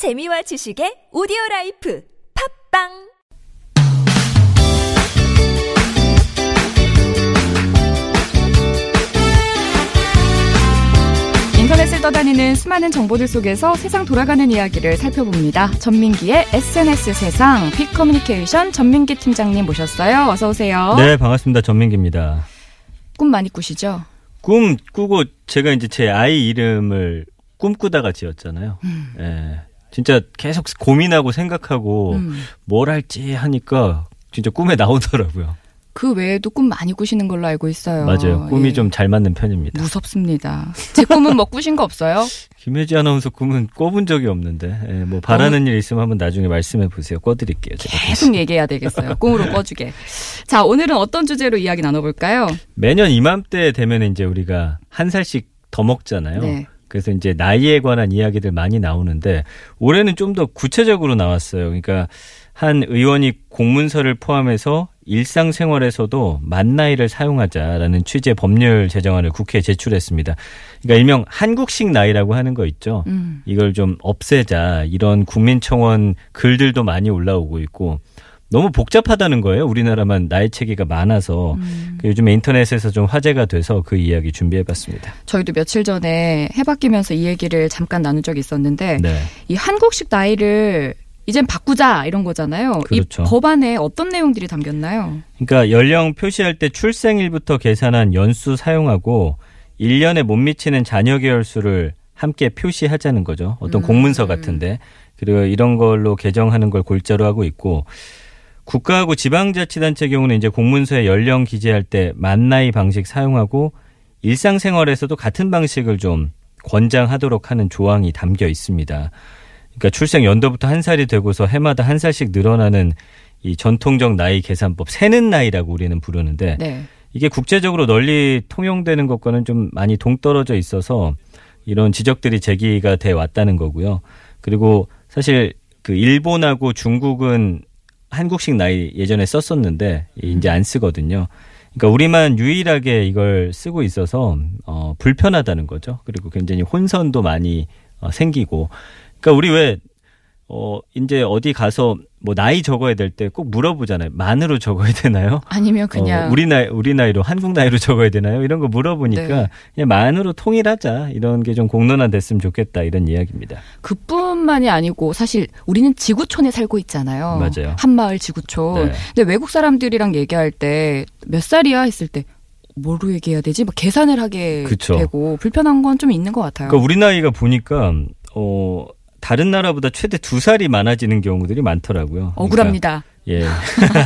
재미와 지식의 오디오 라이프 팟빵 인터넷을 떠다니는 수많은 정보들 속에서 세상 돌아가는 이야기를 살펴봅니다. 전민기의 SNS 세상 빅 커뮤니케이션 전민기 팀장님 모셨어요. 어서 오세요. 네, 반갑습니다. 전민기입니다. 꿈 많이 꾸시죠? 꿈 꾸고 제가 이제 제 아이 이름을 꿈꾸다가 지었잖아요. 음. 예. 진짜 계속 고민하고 생각하고 음. 뭘 할지 하니까 진짜 꿈에 나오더라고요. 그 외에도 꿈 많이 꾸시는 걸로 알고 있어요. 맞아요. 꿈이 예. 좀잘 맞는 편입니다. 무섭습니다. 제 꿈은 뭐 꾸신 거 없어요? 김혜지 아나운서 꿈은 꿔본 적이 없는데 예, 뭐 바라는 일 있으면 한번 나중에 말씀해 보세요. 꿔드릴게요. 계속 얘기해야 되겠어요. 꿈으로 꿔주게. 자, 오늘은 어떤 주제로 이야기 나눠볼까요? 매년 이맘때 되면 이제 우리가 한 살씩 더 먹잖아요. 네. 그래서 이제 나이에 관한 이야기들 많이 나오는데 올해는 좀 더 구체적으로 나왔어요. 그러니까 한 의원이 공문서를 포함해서 일상생활에서도 만 나이를 사용하자라는 취지의 법률 제정안을 국회에 제출했습니다. 그러니까 일명 한국식 나이라고 하는 거 있죠. 음. 이걸 좀 없애자 이런 국민청원 글들도 많이 올라오고 있고 너무 복잡하다는 거예요. 우리나라만 나이 체계가 많아서 음. 그 요즘에 인터넷에서 좀 화제가 돼서 그 이야기 준비해봤습니다. 저희도 며칠 전에 해바뀌면서 이 얘기를 잠깐 나눈 적이 있었는데 네. 이 한국식 나이를 이젠 바꾸자 이런 거잖아요. 그렇죠. 이 법안에 어떤 내용들이 담겼나요? 그러니까 연령 표시할 때 출생일부터 계산한 연수 사용하고 1년에 못 미치는 자녀 개월 수를 함께 표시하자는 거죠. 어떤 음. 공문서 같은데. 그리고 이런 걸로 개정하는 걸 골자로 하고 있고 국가하고 지방자치단체 경우는 이제 공문서에 연령 기재할 때 만나이 방식 사용하고 일상생활에서도 같은 방식을 좀 권장하도록 하는 조항이 담겨 있습니다. 그러니까 출생 연도부터 한 살이 되고서 해마다 한 살씩 늘어나는 이 전통적 나이 계산법 세는 나이라고 우리는 부르는데 네. 이게 국제적으로 널리 통용되는 것과는 좀 많이 동떨어져 있어서 이런 지적들이 제기가 돼 왔다는 거고요. 그리고 사실 그 일본하고 중국은 한국식 나이 예전에 썼었는데 이제 안 쓰거든요. 그러니까 우리만 유일하게 이걸 쓰고 있어서 어 불편하다는 거죠. 그리고 굉장히 혼선도 많이 어, 생기고 그러니까 우리 왜 어, 이제 어디 가서 뭐 나이 적어야 될 때 꼭 물어보잖아요. 만으로 적어야 되나요? 아니면 그냥 어, 우리 나이 우리 나이로 한국 나이로 적어야 되나요? 이런 거 물어보니까 네. 그냥 만으로 통일하자 이런 게 좀 공론화됐으면 좋겠다 이런 이야기입니다. 그뿐만이 아니고 사실 우리는 지구촌에 살고 있잖아요. 맞아요. 한마을 지구촌. 네. 근데 외국 사람들이랑 얘기할 때 몇 살이야 했을 때 뭐로 얘기해야 되지? 막 계산을 하게 그쵸. 되고 불편한 건 좀 있는 것 같아요. 그러니까 우리 나이가 보니까 어 다른 나라보다 최대 두 살이 많아지는 경우들이 많더라고요. 그러니까 억울합니다. 예.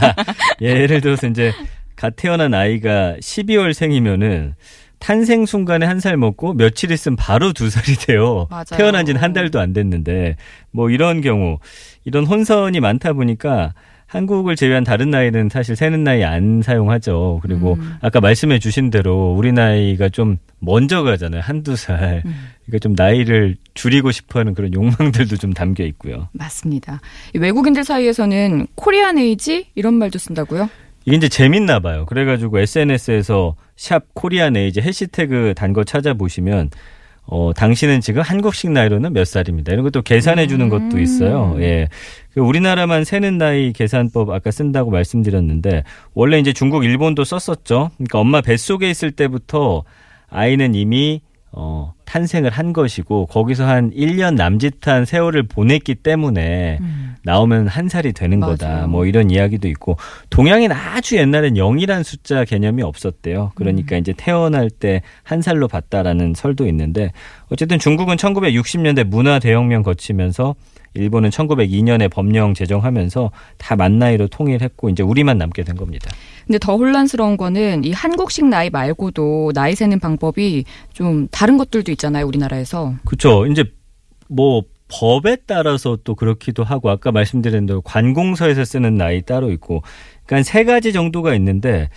예를 들어서 이제 갓 태어난 아이가 12월 생이면은 탄생 순간에 한 살 먹고 며칠 있으면 바로 두 살이 돼요. 맞아요. 태어난 지는 한 달도 안 됐는데 뭐 이런 경우 이런 혼선이 많다 보니까 한국을 제외한 다른 나이는 사실 세는 나이 안 사용하죠. 그리고 음. 아까 말씀해 주신 대로 우리 나이가 좀 먼저 가잖아요. 한두 살. 음. 그러니까 좀 나이를 줄이고 싶어 하는 그런 욕망들도 좀 담겨 있고요. 맞습니다. 이 외국인들 사이에서는 Korean age 이런 말도 쓴다고요? 이게 이제 재밌나 봐요. 그래가지고 SNS에서 샵 Korean age 해시태그 단 거 찾아보시면 어, 당신은 지금 한국식 나이로는 몇 살입니다. 이런 것도 계산해 주는 것도 있어요. 예. 그 우리나라만 세는 나이 계산법 아까 쓴다고 말씀드렸는데 원래 이제 중국, 일본도 썼었죠. 그러니까 엄마 뱃속에 있을 때부터 아이는 이미 어, 탄생을 한 것이고 거기서 한 1년 남짓한 세월을 보냈기 때문에 나오면 한 살이 되는 거다. 맞아요. 뭐 이런 이야기도 있고 동양인 아주 옛날엔 0이란 숫자 개념이 없었대요. 그러니까 이제 태어날 때 한 살로 봤다라는 설도 있는데 어쨌든 중국은 1960년대 문화 대혁명 거치면서 일본은 1902년에 법령 제정하면서 다 만 나이로 통일했고 이제 우리만 남게 된 겁니다. 근데 더 혼란스러운 거는 이 한국식 나이 말고도 나이 세는 방법이 좀 다른 것들도 있잖아요, 우리나라에서. 그렇죠. 이제 뭐 법에 따라서 또 그렇기도 하고 아까 말씀드린 대로 관공서에서 쓰는 나이 따로 있고 그러니까 세 가지 정도가 있는데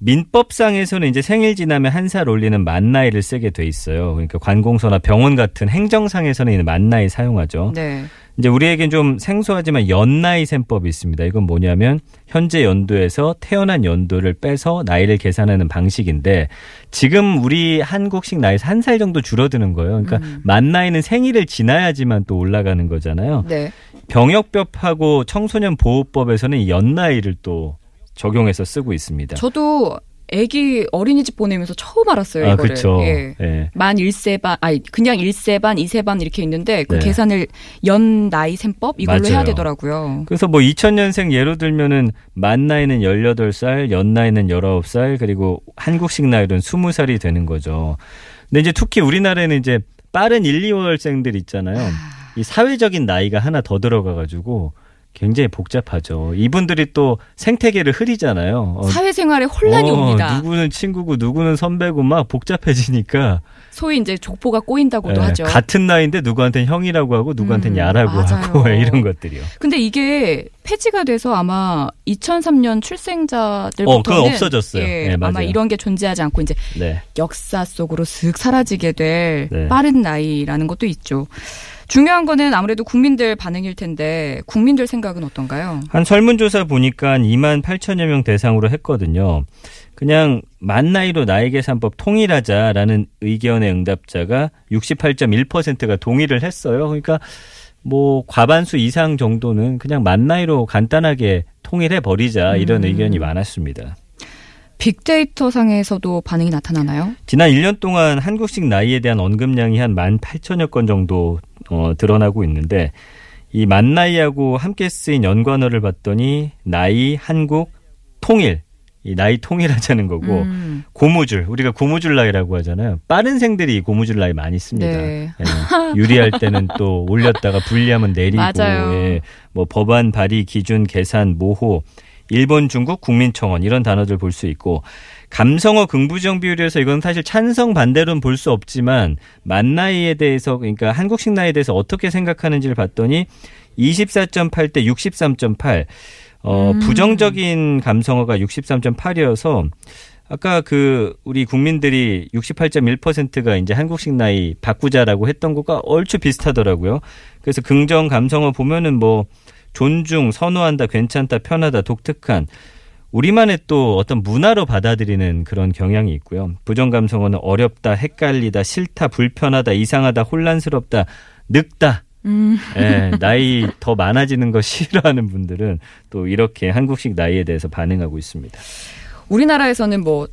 민법상에서는 이제 생일 지나면 한 살 올리는 만 나이를 쓰게 돼 있어요. 그러니까 관공서나 병원 같은 행정상에서는 이만 나이 사용하죠. 네. 이제 우리에겐 좀 생소하지만 연나이 셈법이 있습니다. 이건 뭐냐면 현재 연도에서 태어난 연도를 빼서 나이를 계산하는 방식인데 지금 우리 한국식 나이에서 한 살 정도 줄어드는 거예요. 그러니까 음. 만 나이는 생일을 지나야지만 또 올라가는 거잖아요. 네. 병역법하고 청소년 보호법에서는 이 연나이를 또 적용해서 쓰고 있습니다. 저도 아기 어린이집 보내면서 처음 알았어요, 아, 이거를. 그렇죠. 예. 예. 만 1세 반, 아니, 그냥 1세 반, 2세 반 이렇게 있는데 그 네. 계산을 연 나이 셈법 이걸로 해야 맞아요. 되더라고요. 그래서 뭐 2000년생 예로 들면은 만 나이는 18살, 연 나이는 19살, 그리고 한국식 나이로는 20살이 되는 거죠. 근데 이제 특히 우리나라에는 이제 빠른 1, 2월생들 있잖아요. 이 사회적인 나이가 하나 더 들어가 가지고 굉장히 복잡하죠. 이분들이 또 생태계를 흐리잖아요. 어, 사회생활에 혼란이 어, 옵니다. 누구는 친구고 누구는 선배고 막 복잡해지니까 소위 이제 족보가 꼬인다고도 예, 하죠. 같은 나이인데 누구한테는 형이라고 하고 누구한테는 음, 야라고 맞아요. 하고 이런 것들이요. 근데 이게 폐지가 돼서 아마 2003년 출생자들부터는 어, 그건 없어졌어요. 예, 네, 아마. 이런 게 존재하지 않고 이제 네. 역사 속으로 슥 사라지게 될 네. 빠른 나이라는 것도 있죠. 중요한 거는 아무래도 국민들 반응일 텐데 국민들 생각은 어떤가요? 한 설문조사 보니까 2만 8천여 명 대상으로 했거든요. 그냥 만 나이로 나이 계산법 통일하자라는 의견의 응답자가 68.1%가 동의를 했어요. 그러니까 뭐 과반수 이상 정도는 그냥 만 나이로 간단하게 통일해 버리자 이런 음. 의견이 많았습니다. 빅데이터 상에서도 반응이 나타나나요? 지난 1년 동안 한국식 나이에 대한 언급량이 한 18,000여 건 정도 어, 드러나고 있는데 이 만 나이하고 함께 쓰인 연관어를 봤더니 나이, 한국, 통일. 이 나이 통일하자는 거고 음, 고무줄 우리가 고무줄 나이라고 하잖아요. 빠른 생들이 이 고무줄 나이 많이 씁니다. 네. 예. 유리할 때는 또 올렸다가 분리하면 내리고 맞아요. 예. 뭐 법안 발의 기준 계산 모호 일본 중국 국민청원 이런 단어들 볼 수 있고 감성어 긍부정 비율에서 이건 사실 찬성 반대로는 볼 수 없지만 만 나이에 대해서 그러니까 한국식 나이에 대해서 어떻게 생각하는지를 봤더니 24.8 대 63.8 어, 음. 부정적인 감성어가 63.8이어서 아까 그 우리 국민들이 68.1%가 이제 한국식 나이 바꾸자라고 했던 것과 얼추 비슷하더라고요. 그래서 긍정 감성어 보면은 뭐 존중, 선호한다, 괜찮다, 편하다, 독특한 우리만의 또 어떤 문화로 받아들이는 그런 경향이 있고요. 부정 감성어는 어렵다, 헷갈리다, 싫다, 불편하다, 이상하다, 혼란스럽다, 늙다. 음, 예, 나이 더 많아지는 거 싫어하는 분들은 또 이렇게 한국식 나이에 대해서 반응하고 있습니다. 우리나라에서는 뭐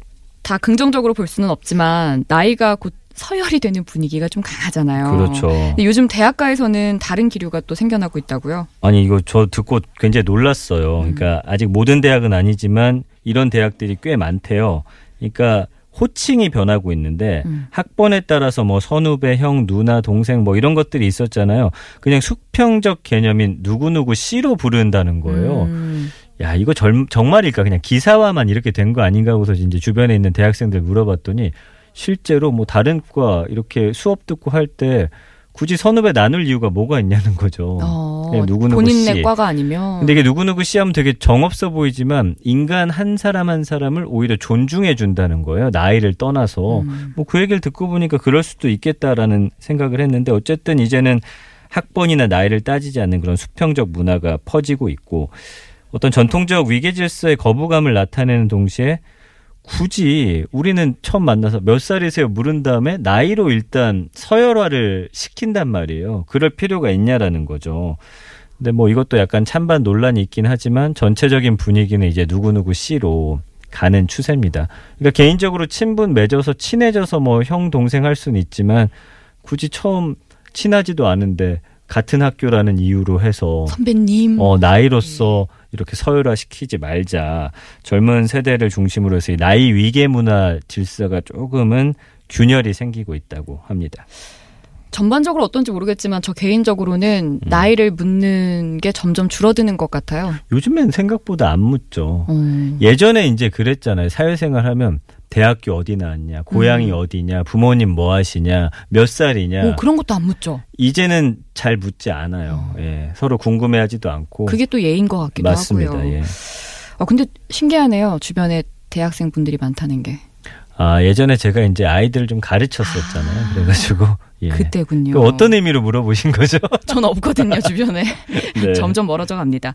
다 긍정적으로 볼 수는 없지만 나이가 곧 서열이 되는 분위기가 좀 강하잖아요. 그렇죠. 요즘 대학가에서는 다른 기류가 또 생겨나고 있다고요. 아니 이거 저 듣고 굉장히 놀랐어요. 음. 그러니까 아직 모든 대학은 아니지만 이런 대학들이 꽤 많대요. 그러니까 호칭이 변하고 있는데 음. 학번에 따라서 뭐 선후배, 형, 누나, 동생 뭐 이런 것들이 있었잖아요. 그냥 수평적 개념인 누구누구 씨로 부른다는 거예요. 음, 야, 이거 절, 정말일까? 그냥 기사화만 이렇게 된 거 아닌가 하고서 이제 주변에 있는 대학생들 물어봤더니 실제로 뭐 다른 과 이렇게 수업 듣고 할 때 굳이 선후배 나눌 이유가 뭐가 있냐는 거죠. 어, 그냥 누구누구 본인네 씨. 과가 아니면 근데 이게 누구누구 씨 하면 되게 정없어 보이지만 인간 한 사람 한 사람을 오히려 존중해 준다는 거예요. 나이를 떠나서. 음. 뭐그 얘기를 듣고 보니까 그럴 수도 있겠다라는 생각을 했는데 어쨌든 이제는 학번이나 나이를 따지지 않는 그런 수평적 문화가 퍼지고 있고 어떤 전통적 위계 질서의 거부감을 나타내는 동시에 굳이 우리는 처음 만나서 몇 살이세요 물은 다음에 나이로 일단 서열화를 시킨단 말이에요. 그럴 필요가 있냐라는 거죠. 근데 뭐 이것도 약간 찬반 논란이 있긴 하지만 전체적인 분위기는 이제 누구누구 씨로 가는 추세입니다. 그러니까 개인적으로 친분 맺어서 친해져서 뭐 형 동생 할 수는 있지만 굳이 처음 친하지도 않은데 같은 학교라는 이유로 해서 선배님 어 나이로서 이렇게 서열화 시키지 말자. 젊은 세대를 중심으로 해서 이 나이 위계 문화 질서가 조금은 균열이 생기고 있다고 합니다. 전반적으로 어떤지 모르겠지만 저 개인적으로는 음. 나이를 묻는 게 점점 줄어드는 것 같아요. 요즘엔 생각보다 안 묻죠. 음. 예전에 이제 그랬잖아요. 사회생활 하면 대학교 어디 나왔냐, 고향이 음. 어디냐, 부모님 뭐 하시냐, 몇 살이냐. 오, 그런 것도 안 묻죠. 이제는 잘 묻지 않아요. 예. 서로 궁금해하지도 않고. 그게 또 예인 것 같기도 맞습니다. 하고요. 예. 아 근데 신기하네요. 주변에 대학생 분들이 많다는 게. 아, 예전에 제가 이제 아이들을 좀 가르쳤었잖아요. 아. 그래가지고. 예. 그때군요. 그 어떤 의미로 물어보신 거죠? 전 없거든요, 주변에. 네. 점점 멀어져 갑니다.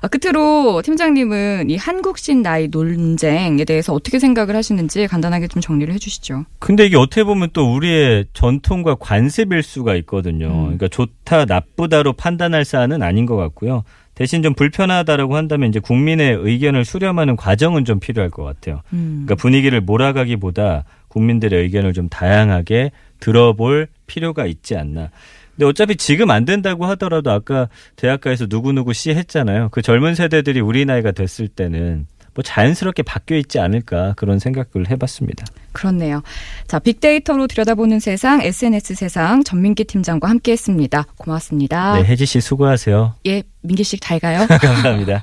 아, 끝으로 팀장님은 이 한국신 나이 논쟁에 대해서 어떻게 생각을 하시는지 간단하게 좀 정리를 해주시죠. 근데 이게 어떻게 보면 또 우리의 전통과 관습일 수가 있거든요. 음. 그러니까 좋다, 나쁘다로 판단할 사안은 아닌 것 같고요. 대신 좀 불편하다라고 한다면 이제 국민의 의견을 수렴하는 과정은 좀 필요할 것 같아요. 음. 그러니까 분위기를 몰아가기보다 국민들의 의견을 좀 다양하게 들어볼 필요가 있지 않나. 근데 어차피 지금 안 된다고 하더라도 아까 대학가에서 누구누구 씨 했잖아요. 그 젊은 세대들이 우리 나이가 됐을 때는 뭐 자연스럽게 바뀌어 있지 않을까 그런 생각을 해봤습니다. 그렇네요. 자, 빅데이터로 들여다보는 세상, SNS 세상 전민기 팀장과 함께했습니다. 고맙습니다. 네, 혜지 씨 수고하세요. 예, 민기 씨 잘 가요. 감사합니다.